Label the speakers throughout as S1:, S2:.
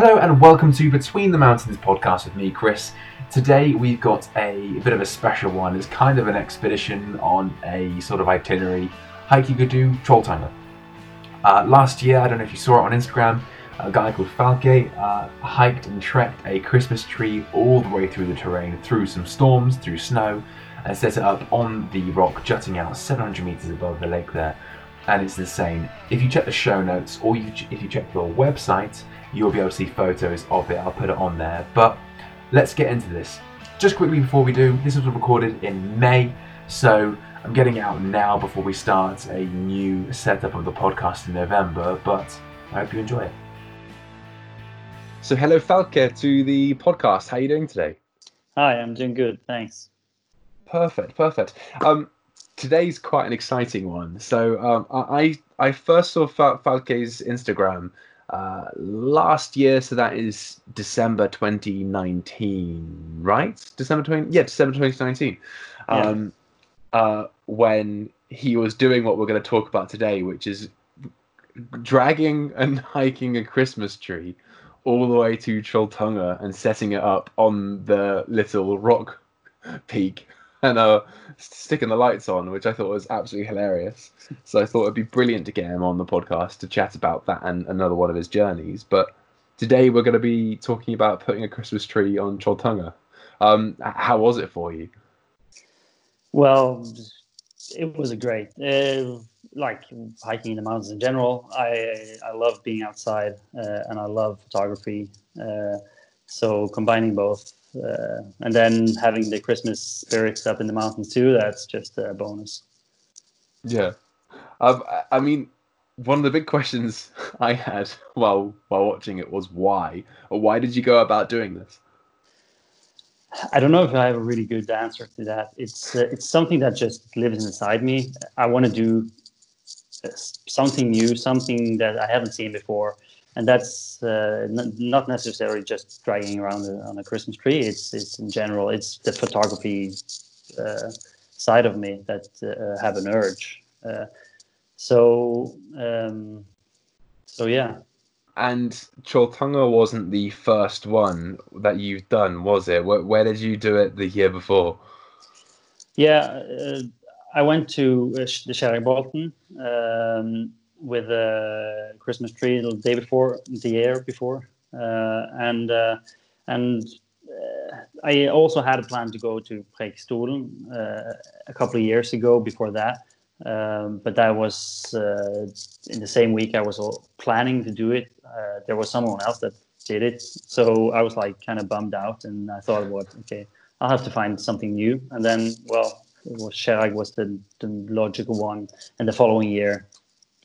S1: Hello and welcome to Between the Mountains podcast with me, Chris. Today we've got a bit of a special one. It's kind of an expedition on a sort of itinerary hike you could do, Trolltunga. Uh, last year, I don't know if you saw it on Instagram, a guy called Falke uh, hiked and trekked a Christmas tree all the way through the terrain, through some storms, through snow, and set it up on the rock jutting out 700 meters above the lake there. And it's insane. If you check the show notes or you, if you check the website, you'll be able to see photos of it. I'll put it on there. But let's get into this. Just quickly before we do, this was recorded in May, so I'm getting out now before we start a new setup of the podcast in November. But I hope you enjoy it. So, hello, Falke, to the podcast. How are you doing today?
S2: Hi, I'm doing good. Thanks.
S1: Perfect, perfect. Um, today's quite an exciting one. So, um, I I first saw Fal- Falke's Instagram uh, last year, so that is December 2019, right? December 20, yeah, December 2019. Um, yeah. uh, when he was doing what we're going to talk about today, which is dragging and hiking a Christmas tree all the way to Trolltunga and setting it up on the little rock peak and uh, sticking the lights on, which I thought was absolutely hilarious. So I thought it'd be brilliant to get him on the podcast to chat about that and another one of his journeys. But today we're going to be talking about putting a Christmas tree on Trolltunga. Um, how was it for you?
S2: Well, it was a great, uh, like hiking in the mountains in general. I I love being outside uh, and I love photography. Uh, so combining both uh, and then having the Christmas spirits up in the mountains too, that's just a bonus.
S1: Yeah. Um, I mean, one of the big questions I had while while watching it was why, or why did you go about doing this?
S2: I don't know if I have a really good answer to that. It's uh, it's something that just lives inside me. I want to do uh, something new, something that I haven't seen before, and that's uh, n- not necessarily just dragging around on a Christmas tree. It's it's in general. It's the photography uh, side of me that uh, have an urge. Uh, so um, so yeah.
S1: And Trolltunga wasn't the first one that you've done, was it? Where, where did you do it the year before?
S2: Yeah, uh, I went to uh, the Kjeragbolten. Um, with a Christmas tree the day before, the year before, uh, and uh, and uh, I also had a plan to go to Preikestolen a couple of years ago. Before that, um, but that was in the same week I was planning to do it. there was someone else that did it, so I was like kind of bummed out, and I thought, what, okay, I'll have to find something new. And then, well, it was Kjerag was the, the logical one, and the following year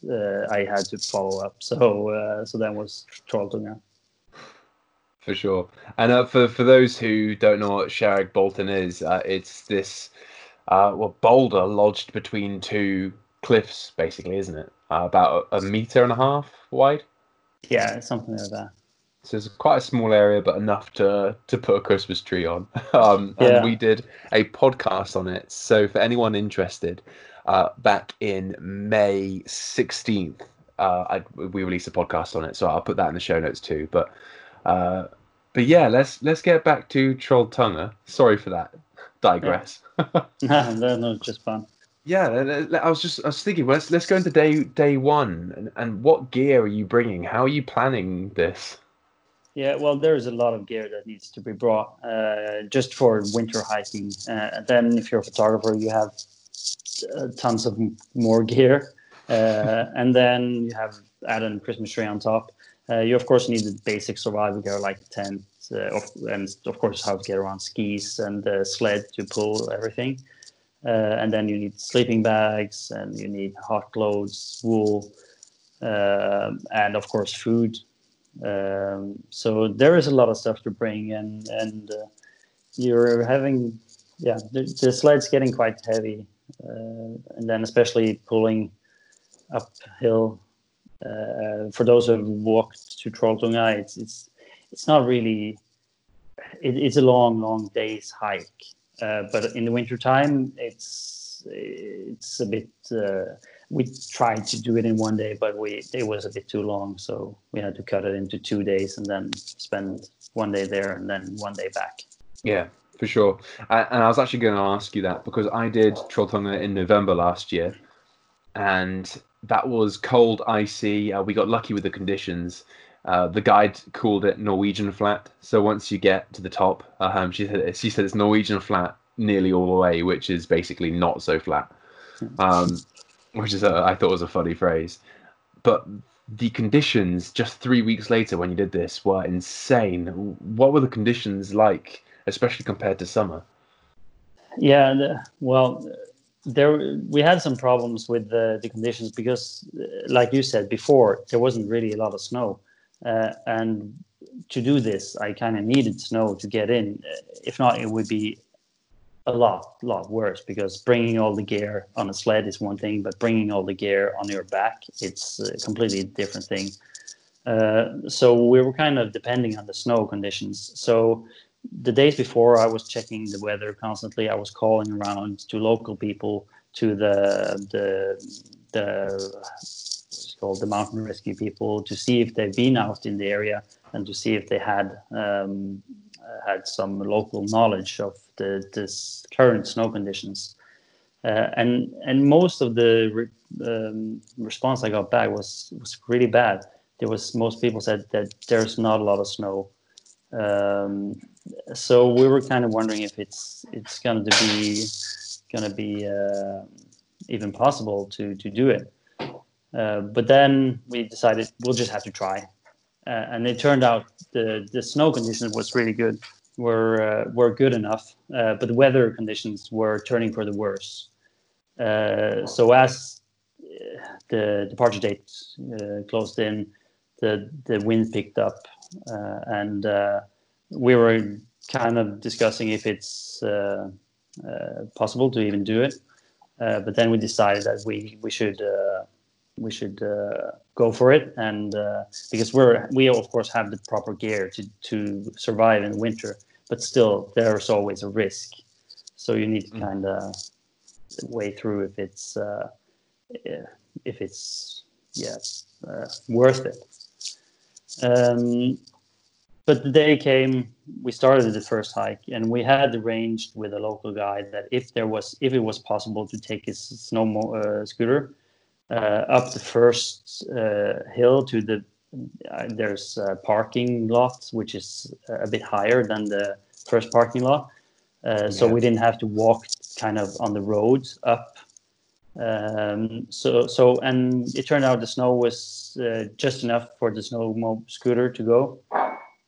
S2: uh, I had to follow up. So uh, so that was Trolltunga.
S1: For sure. And uh, for for those who don't know what Kjeragbolten is, uh, it's this uh, well boulder lodged between two cliffs, basically, isn't it? Uh, about a, a, meter and a half wide.
S2: Yeah, something like that.
S1: So it's quite a small area, but enough to to put a Christmas tree on. um, and yeah. we did a podcast on it. So for anyone interested, uh, back in May 16th. Uh, I, we released a podcast on it, so I'll put that in the show notes too. But uh, but yeah, let's let's get back to Troll Trolltunga. Sorry for that. Digress.
S2: Yeah. no, no, just fun.
S1: Yeah, I was just I was thinking. Well, let's let's go into day day one, and, and what gear are you bringing? How are you planning this?
S2: Yeah, well, there's a lot of gear that needs to be brought uh, just for winter hiking. Uh, then, if you're a photographer, you have uh, tons of more gear, uh, and then you have added a Christmas tree on top. Uh, you of course need the basic survival gear like tent, and of course how to get around skis and the sled to pull everything. Uh, and then you need sleeping bags and you need hot clothes, wool, uh, and of course food. Um, so there is a lot of stuff to bring, and and uh, you're having, yeah, the, the sled's getting quite heavy, uh, and then especially pulling uphill. Uh, for those who have walked to Trolltunga, it's it's it's not really. It, it's a long, long day's hike, uh, but in the winter time, it's it's a bit we tried to do it in one day, but we it was a bit too long, so we had to cut it into two days and then spend one day there and then one day back.
S1: Yeah, for sure. Uh, and I was actually going to ask you that because I did Trolltunga in November last year, and that was cold, icy. Uh, we got lucky with the conditions. Uh, the guide called it Norwegian flat. So once you get to the top, um, she said she said it's Norwegian flat nearly all the way, which is basically not so flat. Um, which is a, I thought was a funny phrase, but the conditions just three weeks later when you did this were insane. What were the conditions like, especially compared to summer?
S2: Yeah, the, well, there we had some problems with the, the conditions because, like you said before, there wasn't really a lot of snow, uh, and to do this, I kind of needed snow to get in. If not, it would be a lot, lot worse because bringing all the gear on a sled is one thing, but bringing all the gear on your back, it's a completely different thing. Uh, so we were kind of depending on the snow conditions. So the days before, I was checking the weather constantly. I was calling around to local people, to the the the what's called the mountain rescue people, to see if they've been out in the area and to see if they had um, had some local knowledge of the this current snow conditions. Uh, and and most of the re, um, response I got back was was really bad. There was most people said that there's not a lot of snow. Um, so we were kind of wondering if it's it's going to be going to be uh, even possible to to do it. Uh, but then we decided we'll just have to try uh, and it turned out the the snow conditions was really good, were uh, were good enough, uh, but the weather conditions were turning for the worse. so as the departure date closed in, the the wind picked up, and we were kind of discussing if it's uh, uh, possible to even do it. Uh, but then we decided that we we should we should uh, go for it. And uh, because we're we of course have the proper gear to to survive in winter but still there's always a risk. So you need to kind of weigh through if it's uh, if it's yeah uh, worth it um, but the day came we started the first hike and we had arranged with a local guide that if there was if it was possible to take his snow uh, scooter uh, up the first uh, hill to the uh, there's a parking lot which is a bit higher than the first parking lot. Uh, so we didn't have to walk kind of on the road up um, so so and it turned out the snow was uh, just enough for the snow scooter to go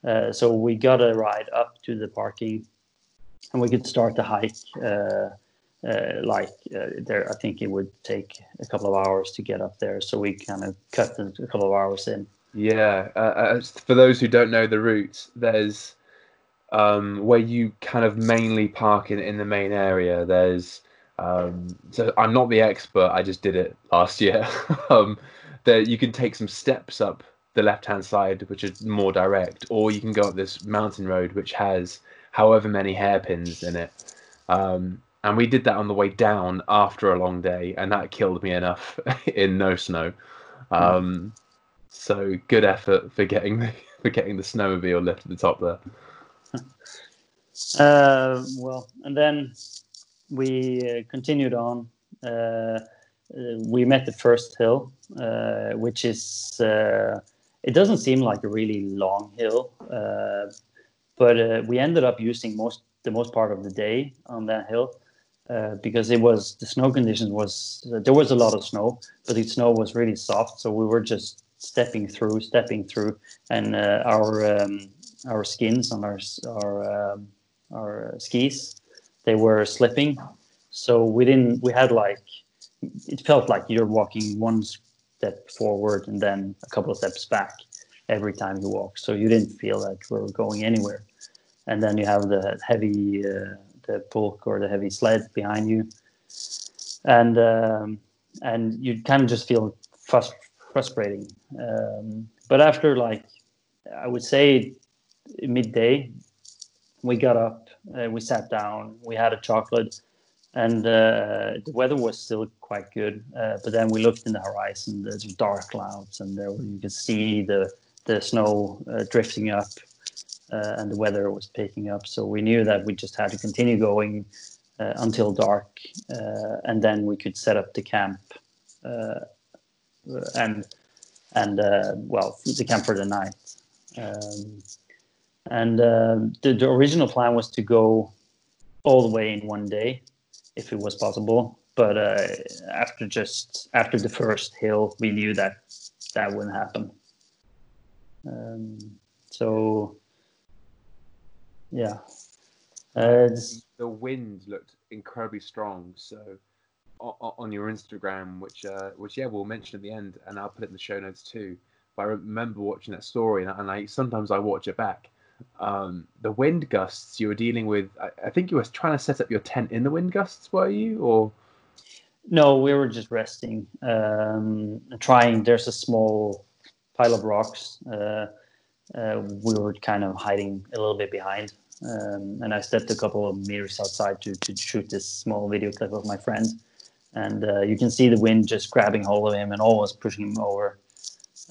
S2: uh, so we got a ride up to the parking and we could start the hike uh, like uh, there, I think it would take a couple of hours to get up there. So we kind of cut a couple of hours in.
S1: Yeah, uh, for those who don't know the route, there's um, where you kind of mainly park in in the main area. There's um, so I'm not the expert. I just did it last year. um, there you can take some steps up the left hand side, which is more direct, or you can go up this mountain road, which has however many hairpins in it. Um, and we did that on the way down after a long day, and that killed me enough in no snow. Um, so good effort for getting the for getting the snowmobile lift to the top there.
S2: Uh, well, and then we uh, continued on. Uh, uh we met the first hill, which is it doesn't seem like a really long hill, but we ended up using most the most part of the day on that hill uh, because it was the snow conditions was uh, there was a lot of snow, but the snow was really soft, so we were just stepping through, stepping through, and uh, our um, our skins on our our um, our skis they were slipping, so we didn't we had like it felt like you're walking one step forward and then a couple of steps back every time you walk, so you didn't feel like we were going anywhere, and then you have the heavy uh, the bulk or the heavy sled behind you, and um, and you kind of just feel frust- frustrating. Um, but after like I would say midday, we got up, uh, we sat down, we had a chocolate, and uh, the weather was still quite good. Uh, but then we looked in the horizon, there's dark clouds, and there you could see the the snow uh, drifting up, uh, and the weather was picking up. So we knew that we just had to continue going uh, until dark, and then we could set up the camp, and and well, the camp for the night. Um, and the, the original plan was to go all the way in one day if it was possible. But uh, after just after the first hill, we knew that that wouldn't happen. Um, so yeah, uh,
S1: the wind looked incredibly strong. So on, your Instagram, which uh, which yeah, we'll mention at the end, and I'll put it in the show notes too. But I remember watching that story, and I, and I sometimes I watch it back, um, the wind gusts you were dealing with. I, I, think you were trying to set up your tent in the wind gusts, were you? Or
S2: no, we were just resting, um, trying. There's a small pile of rocks. Uh, uh, we were kind of hiding a little bit behind, um, and I stepped a couple of meters outside to to shoot this small video clip of my friend. And uh, you can see the wind just grabbing hold of him and almost pushing him over.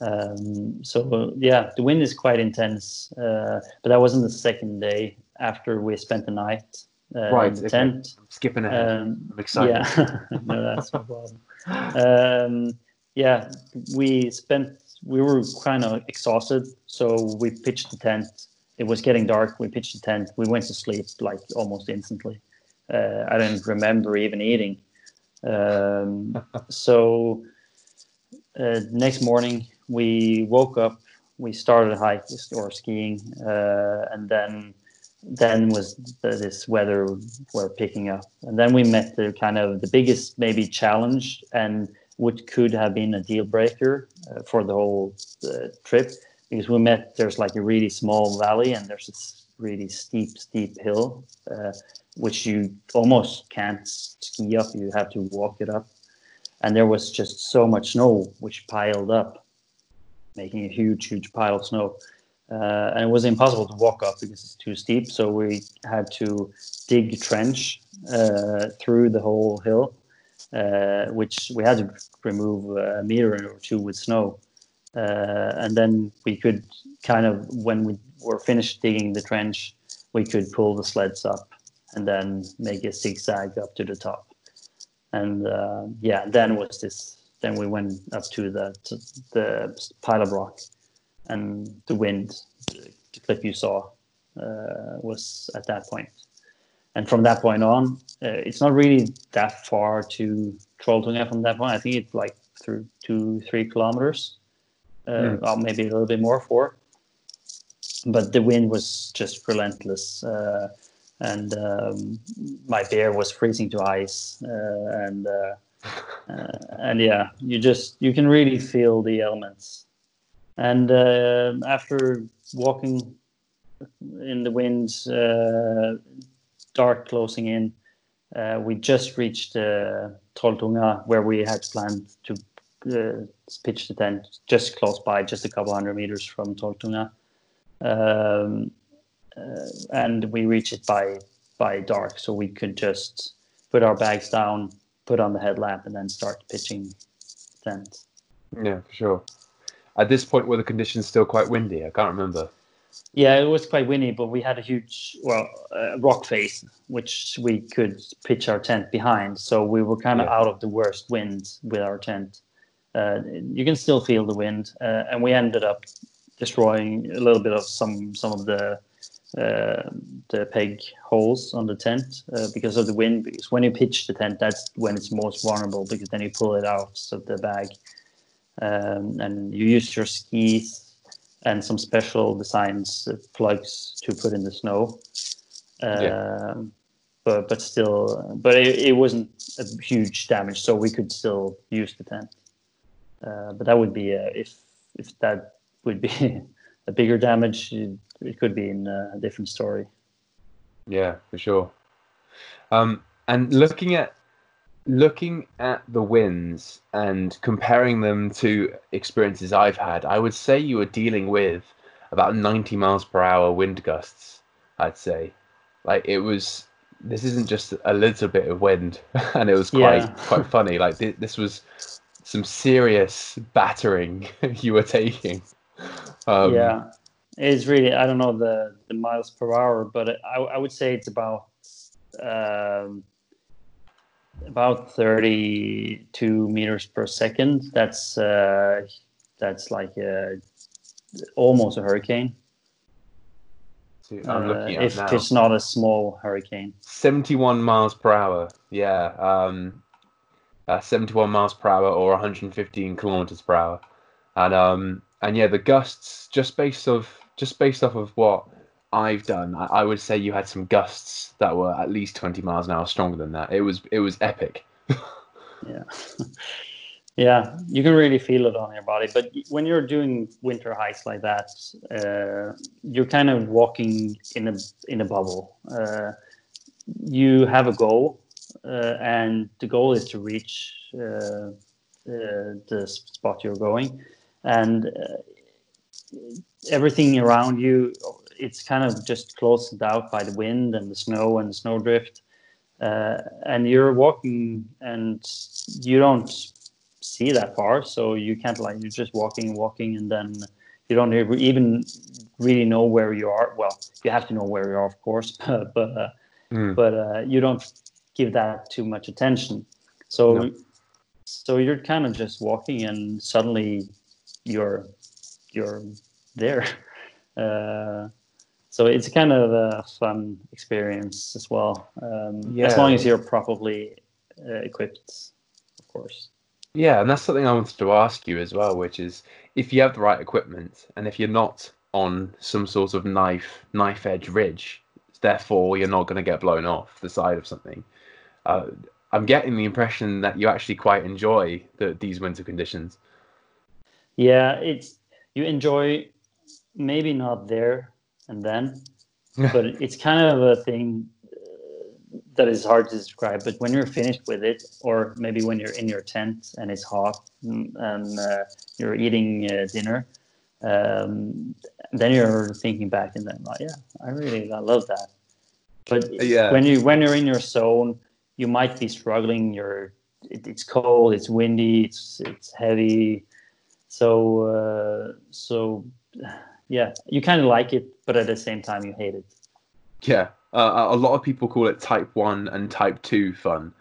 S2: Um, so yeah, the wind is quite intense, uh, but that wasn't the second day after we spent the night uh, right, in the okay. tent.
S1: I'm skipping ahead. Um, I'm excited.
S2: Yeah, no, that's no problem. Um, yeah, we spent. We were kind of exhausted, so we pitched the tent. It was getting dark. We pitched the tent. We went to sleep like almost instantly. Uh, I didn't remember even eating. Um, so uh, next morning we woke up, we started hiking or skiing, uh, and then then was the, this weather were picking up, and then we met the kind of the biggest maybe challenge and which could have been a deal breaker uh, for the whole uh, trip because we met there's like a really small valley and there's this really steep steep hill uh, which you almost can't ski up you have to walk it up. And there was just so much snow which piled up making a huge, huge pile of snow. Uh, and it was impossible to walk up because it's too steep. So we had to dig a trench uh, through the whole hill, uh, which we had to remove a meter or two with snow. Uh, and then we could kind of, when we were finished digging the trench, we could pull the sleds up and then make a zigzag up to the top. And uh, yeah, then was this then we went up to the to the pile of rock, and the wind, the cliff you saw, uh, was at that point. And from that point on, uh, it's not really that far to Trolltunga from that point. I think it's like through two, three kilometers, uh, mm. or maybe a little bit more, four. But the wind was just relentless. Uh, and um, my bear was freezing to ice, uh, and uh, and yeah, you just you can really feel the elements. And uh, after walking in the wind, uh, dark closing in, uh, we just reached uh, Trolltunga, where we had planned to uh, pitch the tent just close by, just a couple hundred meters from Trolltunga. Um, uh, and we reached it by by dark, so we could just put our bags down, put on the headlamp and then start pitching tents.
S1: Yeah, for sure. At this point, were the conditions still quite windy? I can't remember.
S2: Yeah, it was quite windy, but we had a huge, well, uh, rock face which we could pitch our tent behind. So we were kind of yeah. out of the worst wind with our tent. Uh, you can still feel the wind, uh, and we ended up destroying a little bit of some some of the uh, the peg holes on the tent uh, because of the wind. Because when you pitch the tent, that's when it's most vulnerable because then you pull it out of the bag, um, and you use your skis and some special designs uh, plugs to put in the snow. Yeah. Um, but but still, but it, it, wasn't a huge damage, so we could still use the tent. Uh, but that would be if if that would be a bigger damage it could be in a different story.
S1: Yeah, for sure. Um, and looking at looking at the wins and comparing them to experiences I've had, I would say you were dealing with about 90 miles per hour wind gusts. I'd say, like it was this isn't just a little bit of wind, and it was quite
S2: Yeah.
S1: quite funny. Like thi- this was some serious battering you were taking. Um,
S2: yeah, it's really I don't know the the miles per hour, but I, I would say it's about um, about thirty two meters per second. That's uh, that's like a, almost a hurricane. uh,
S1: looking at
S2: if
S1: now.
S2: it's not a small hurricane.
S1: 71 miles per hour. Yeah. Um, uh, 71 miles per hour or 115 kilometers per hour. And um, and yeah, the gusts just based off just based off of what I've done, I, I would say you had some gusts that were at least 20 miles an hour stronger than that. It was it was epic.
S2: Yeah. yeah, you can really feel it on your body. But when you're doing winter hikes like that, uh, you're kind of walking in a in a bubble. Uh, you have a goal, uh, and the goal is to reach uh, uh, the spot you're going, and uh, everything around you, it's kind of just closed out by the wind and the snow and the snowdrift uh, and you're walking and you don't see that far so you can't like you're just walking and walking and then you don't even really know where you are well you have to know where you are of course but but, uh,
S1: Mm.
S2: but uh, you don't give that too much attention so
S1: No.
S2: so you're kind of just walking and suddenly you're you're there uh, so it's kind of a fun experience as well um, as long as you're properly uh, equipped of course
S1: Yeah, and that's something I wanted to ask you as well, which is if you have the right equipment and if you're not on some sort of knife knife edge ridge, therefore you're not going to get blown off the side of something. Uh, I'm getting the impression that you actually quite enjoy the, these winter conditions.
S2: Yeah it's you enjoy maybe not there and then but it's kind of a thing uh, that is hard to describe but when you're finished with it or maybe when you're in your tent and it's hot and uh, you're eating uh, dinner um, then you're thinking back and then like yeah i really i love that but
S1: Yeah.
S2: when you when you're in your zone you might be struggling you're it, it's cold it's windy it's it's heavy so uh, so yeah you kind of like it but at the same time you hate it
S1: Yeah, uh, a lot of people call it type one and type two fun.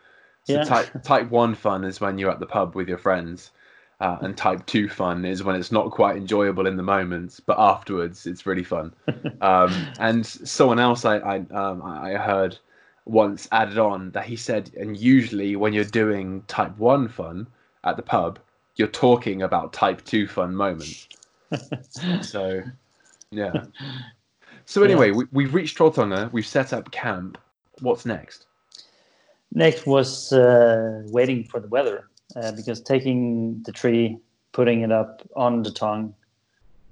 S1: So
S2: Yeah.
S1: type type one fun is when you're at the pub with your friends, uh, and type two fun is when it's not quite enjoyable in the moment, but afterwards it's really fun. um, and someone else I I, um, I heard once added on that he said, and usually when you're doing type one fun at the pub, you're talking about type two fun moments. So, yeah. So anyway, we, we've reached Trolltunga. We've set up camp. What's next?
S2: Next was uh, waiting for the weather uh, because taking the tree, putting it up on the tongue,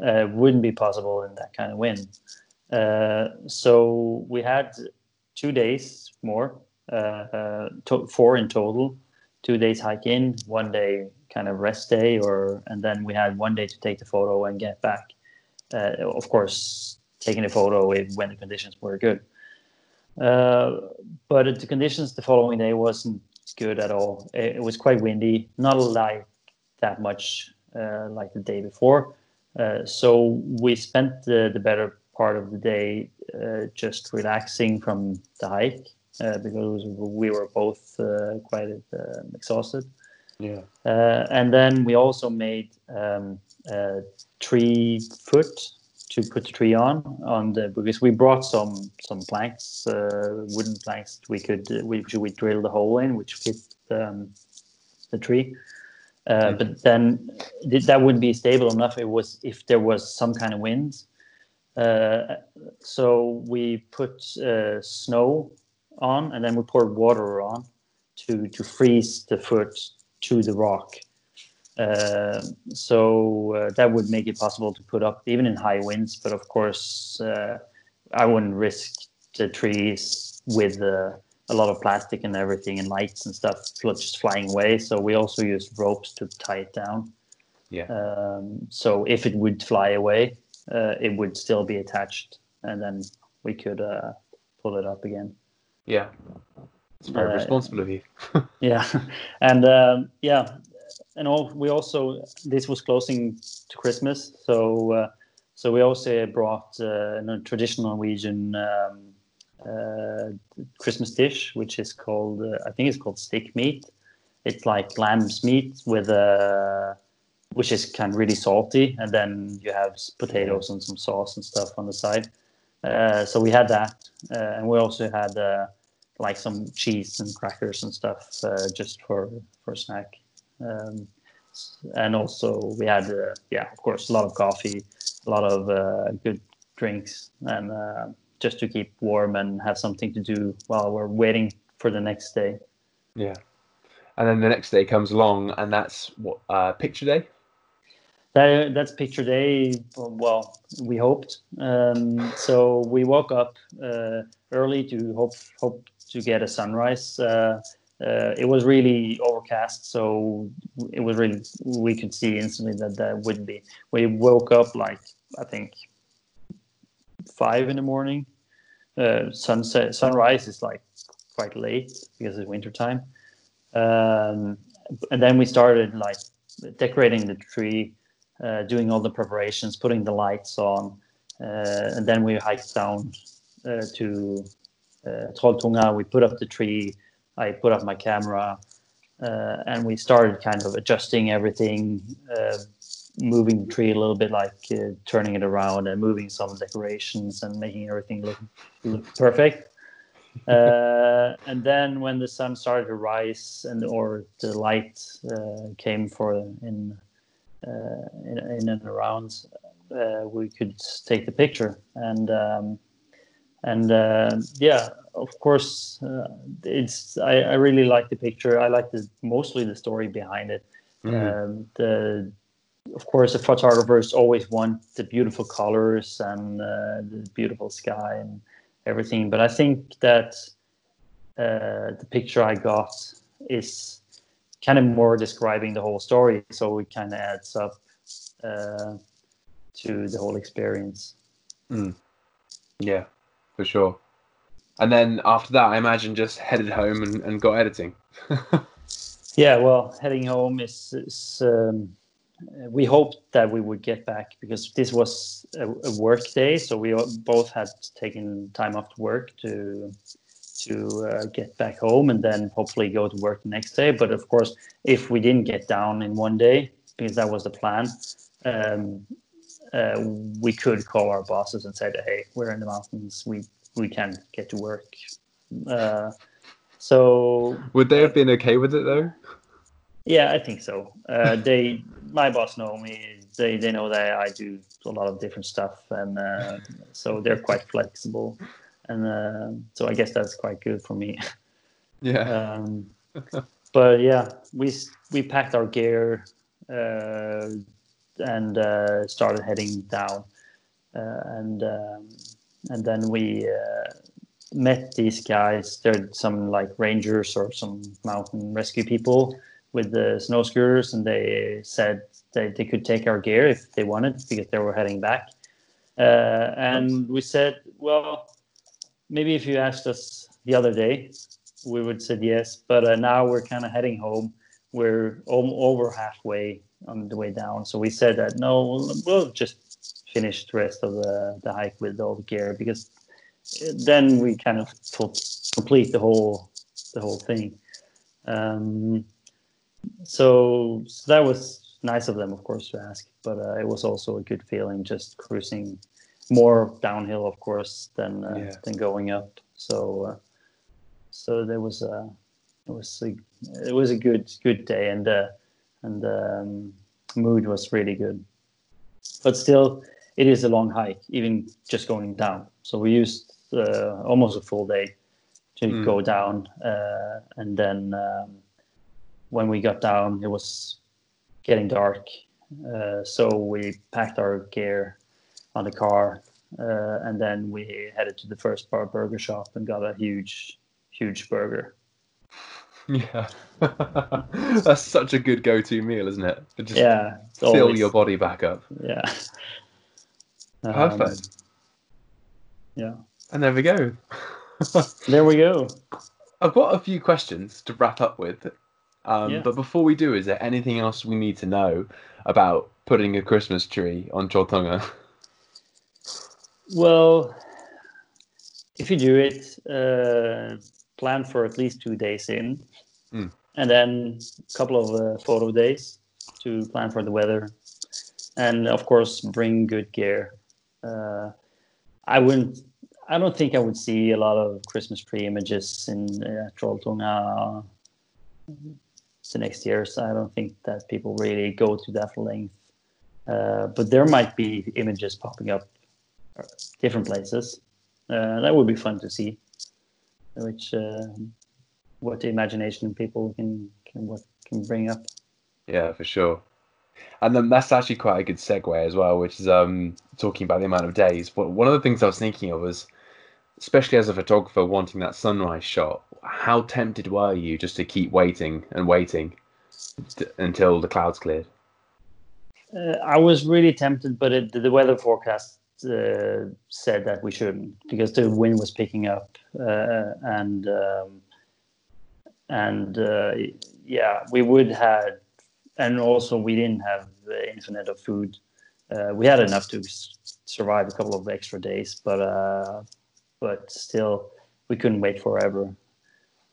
S2: uh, wouldn't be possible in that kind of wind. Uh, so we had two days more, uh, uh, to- four in total. Two days hike in, one day kind of rest day, or and then we had one day to take the photo and get back. Uh, of course, taking the photo if, when the conditions were good. Uh, but the conditions the following day wasn't good at all. It, it was quite windy, not like that much uh, like the day before. Uh, so we spent the, the better part of the day uh, just relaxing from the hike uh, because we were both quite uh, exhausted.
S1: Yeah.
S2: Uh, and then we also made um, a tree foot to put the tree on on the because we brought some some planks, uh, wooden planks we could uh, which we drilled a hole in which fit um, the tree. Uh, But then th- that wouldn't be stable enough. It was if there was some kind of wind. Uh, so we put uh, snow on, and then we poured water on to to freeze the foot to the rock. Uh, so uh, that would make it possible to put up even in high winds. But of course, uh, I wouldn't risk the trees with uh, a lot of plastic and everything and lights and stuff just flying away. So we also used ropes to tie it down.
S1: Yeah.
S2: Um, so if it would fly away, uh, it would still be attached, and then we could uh, pull it up again.
S1: Yeah. It's very
S2: Uh,
S1: responsible of you.
S2: yeah. And um, yeah. And all we also this was closing to christmas. So uh, so we also brought uh, a traditional norwegian um, uh, christmas dish which is called uh, i think it's called stick meat. It's like lamb's meat with a which is kind of really salty. And then you have potatoes and some sauce and stuff on the side. Uh, so we had that. Uh, and we also had uh, like some cheese and crackers and stuff uh, just for for snack. Um, and also we had uh, yeah of course a lot of coffee, a lot of uh, good drinks, and uh, just to keep warm and have something to do while we're waiting for the next day.
S1: Yeah. And then the next day comes along, and that's what uh, picture day.
S2: That, that's picture day. Well, we hoped. Um, so we woke up uh, early to hope hope to get a sunrise. Uh, uh, it was really overcast, so it was really we could see instantly that that would be. We woke up like I think five in the morning. Uh, sunset sunrise is like quite late because it's winter time. Um, and then we started like decorating the tree uh, doing all the preparations, putting the lights on, uh, and then we hiked down uh, to uh, Trolltunga. We put up the tree. I put up my camera, uh, and we started kind of adjusting everything, uh, moving the tree a little bit, like uh, turning it around and moving some decorations and making everything look, look perfect. Uh, and then when the sun started to rise and or the light uh, came for in in, in and around, uh, we could take the picture. And um, and uh, yeah, of course, uh, it's I, I really like the picture. I like the mostly the story behind it.
S1: Mm.
S2: Um, the of course, the photographers always want the beautiful colors and uh, the beautiful sky and everything. But I think that uh, the picture I got is kind of more describing the whole story, so it kind of adds up uh, to the whole experience.
S1: Yeah, for sure. And then after that, I imagine just headed home and, and got editing.
S2: Yeah, well, heading home is, is um, we hoped that we would get back because this was a, a work day, so we both had taken time off work to to uh, get back home and then hopefully go to work the next day. But of course, if we didn't get down in one day, because that was the plan, um, uh, we could call our bosses and say that hey, we're in the mountains, we we can't get to work. Uh, so
S1: Would they have been okay with it though?
S2: yeah, I think so. Uh, they, my boss know me. They they know that I do a lot of different stuff, and uh, so they're quite flexible. And uh, so I guess that's quite good for me.
S1: Yeah.
S2: Um, but yeah, we we packed our gear uh, and uh, started heading down, uh, and um, and then we uh, met these guys. They're some like rangers or some mountain rescue people with the snow scooters, and they said that they could take our gear if they wanted because they were heading back. Uh, and we said, well, maybe if you asked us the other day, we would said yes. But uh, now we're kind of heading home. We're over halfway on the way down, so we said that no, we'll, we'll just finish the rest of the, the hike with all the gear because uh, then we kind of complete the whole the whole thing. Um, so, so that was nice of them, of course, to ask. But uh, it was also a good feeling just cruising more downhill, of course, than uh,
S1: Yeah.
S2: than going up. So, uh, so there was a it was a it was a good good day, and uh, and um, mood was really good. But still, it is a long hike, even just going down. So we used uh, almost a full day to
S1: Mm.
S2: go down, uh, and then um, when we got down, it was getting dark. Uh, so we packed our gear on the car, uh, and then we headed to the first bar burger shop and got a huge, huge burger.
S1: Yeah. That's such a good go-to meal, isn't it? To just
S2: yeah,
S1: fill
S2: always-
S1: your body back up.
S2: Yeah. Um,
S1: Perfect.
S2: yeah.
S1: And there we go.
S2: there we go.
S1: I've got a few questions to wrap up with. Um,
S2: Yeah.
S1: But before we do, is there anything else we need to know about putting a Christmas tree on Trolltunga?
S2: Well, if you do it, uh, plan for at least two days in,
S1: Mm.
S2: and then a couple of uh, photo days to plan for the weather, and of course bring good gear. Uh, I wouldn't. I don't think I would see a lot of Christmas tree images in uh, Trolltunga the next years. I don't think that people really go to that length. Uh, but there might be images popping up different places. Uh, that would be fun to see, which uh, what the imagination people can can what can bring up.
S1: Yeah, for sure. And then that's actually quite a good segue as well, which is um, talking about the amount of days. But one of the things I was thinking of was, especially as a photographer wanting that sunrise shot, how tempted were you just to keep waiting and waiting t- until the clouds cleared?
S2: Uh, I was really tempted, but it, the weather forecast uh, said that we shouldn't because the wind was picking up, uh, and um, and uh, yeah, we would had, and also we didn't have infinite of food. Uh, we had enough to survive a couple of extra days, but uh, but still, we couldn't wait forever.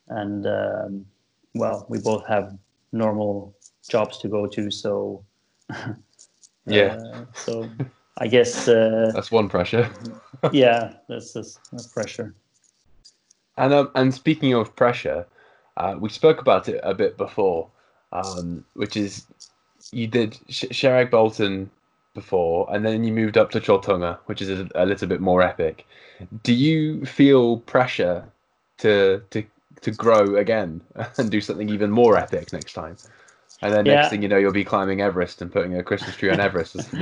S2: And um, well, we both have normal jobs to go to, so
S1: Yeah.
S2: so I guess uh,
S1: That's one pressure.
S2: yeah, that's just that's pressure.
S1: And um, and speaking of pressure, uh, we spoke about it a bit before, um, which is you did Sh- Kjeragbolten before, and then you moved up to Trolltunga, which is a, a little bit more epic. Do you feel pressure to to to grow again and do something even more epic next time? And then
S2: Yeah.
S1: next thing you know, you'll be climbing Everest and putting a Christmas tree on Everest.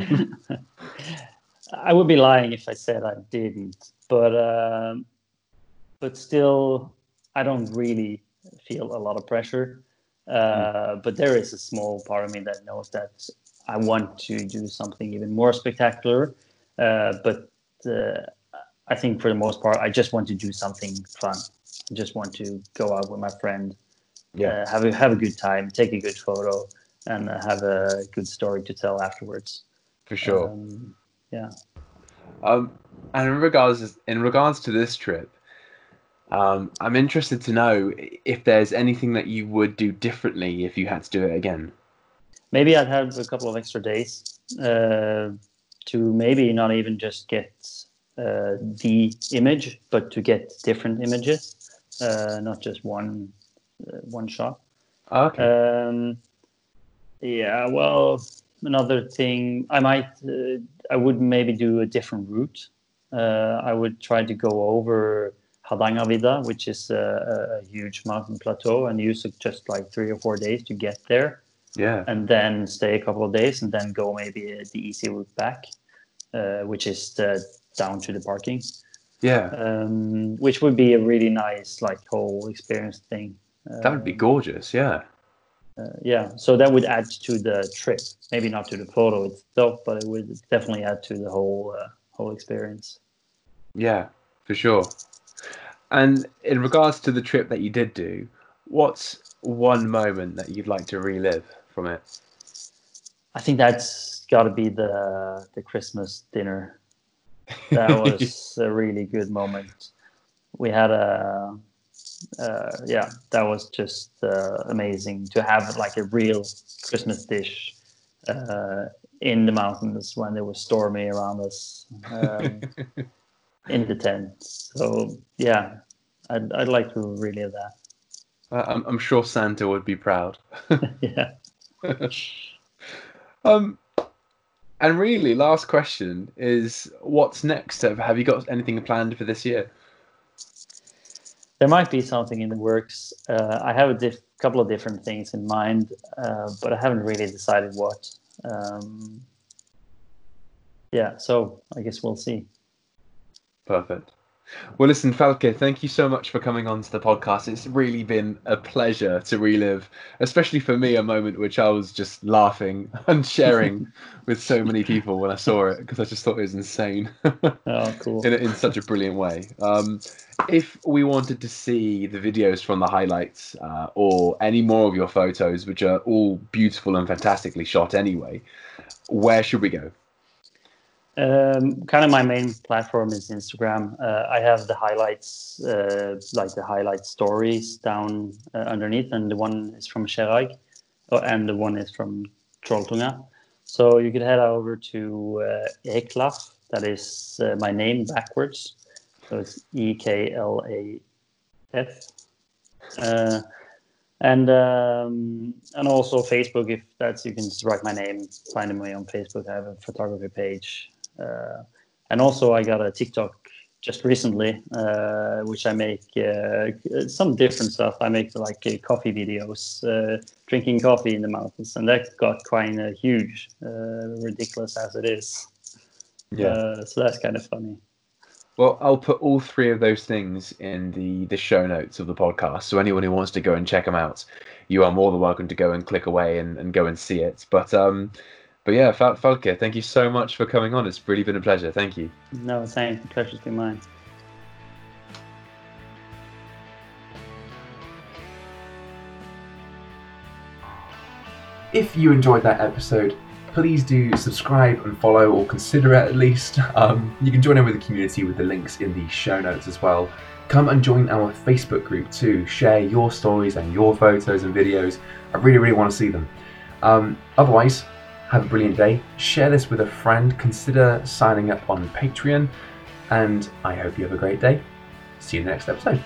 S2: I would be lying if I said I didn't, but um, but still, I don't really feel a lot of pressure. Uh, But there is a small part of me that knows that I want to do something even more spectacular. Uh, but uh, I think for the most part, I just want to do something fun. I just want to go out with my friend,
S1: yeah,
S2: uh, have a have a good time, take a good photo, and uh, have a good story to tell afterwards.
S1: for sure.
S2: Um, yeah.
S1: Um, and in regards in regards to this trip, um, I'm interested to know if there's anything that you would do differently if you had to do it again.
S2: maybe I'd have a couple of extra days uh, to maybe not even just get uh, the image, but to get different images, uh, not just one one shot.
S1: Okay.
S2: Um, yeah, well, another thing I might uh, I would maybe do a different route. Uh, I would try to go over Hardangervidda, which is a, a huge mountain plateau, and use just like three or four days to get there
S1: yeah.
S2: and then stay a couple of days and then go maybe uh, the easy route back, uh, which is the, down to the parking,
S1: Yeah.
S2: um, which would be a really nice like whole experience thing.
S1: That would be
S2: Um,
S1: gorgeous. Yeah.
S2: uh, yeah, so that would add to the trip. Maybe not to the photo itself, but it would definitely add to the whole uh, whole experience.
S1: Yeah. For sure. And in regards to the trip that you did do, what's one moment that you'd like to relive from it?
S2: I think that's got to be the the Christmas dinner. That was a really good moment. We had a, uh, yeah, that was just uh, amazing to have like a real Christmas dish uh, in the mountains when it was stormy around us um, in the tent. So yeah, I'd, I'd like to relive that.
S1: Uh, I'm, I'm sure Santa would be proud.
S2: yeah.
S1: Um, and really, last question is, what's next? Have you got anything planned for this year?
S2: There might be something in the works. Uh, I have a diff- couple of different things in mind, uh, but I haven't really decided what. Um, yeah, so I guess we'll see.
S1: Perfect. Well, listen, Falke, thank you so much for coming on to the podcast. It's really been a pleasure to relive, especially for me, a moment which I was just laughing and sharing with so many people when I saw it because I just thought it was insane.
S2: oh, cool.
S1: in, in such a brilliant way. Um, if we wanted to see the videos from the highlights uh, or any more of your photos, which are all beautiful and fantastically shot anyway, where should we go?
S2: Um, kind of my main platform is Instagram. Uh, I have the highlights, uh, like the highlight stories down uh, underneath, and the one is from Kjerag, oh, and the one is from Trolltunga. So you could head over to uh, Eklaf, that is uh, my name backwards. So it's E K L A F. Uh, and um, and also Facebook, if that's you can just write my name, find me on Facebook. I have a photography page, and also I got a TikTok just recently, uh, which I make uh, some different stuff. I make like uh, coffee videos, uh, drinking coffee in the mountains, and that got quite uh, huge, ridiculous as it is. Yeah. so that's kind of funny.
S1: Well, I'll put all three of those things in the the show notes of the podcast. So anyone who wants to go and check them out, you are more than welcome to go and click away and, and go and see it. But um, but yeah, Falke, thank you so much for coming on. It's really been a pleasure. Thank you.
S2: No, thanks. The pleasure's been mine.
S3: If you enjoyed that episode, please do subscribe and follow or consider it at least. Um, you can join in with the community with the links in the show notes as well. Come and join our Facebook group too. Share your stories and your photos and videos. I really, really want to see them. Um, otherwise, have a brilliant day. Share this with a friend. Consider signing up on Patreon. And I hope you have a great day. See you in the next episode.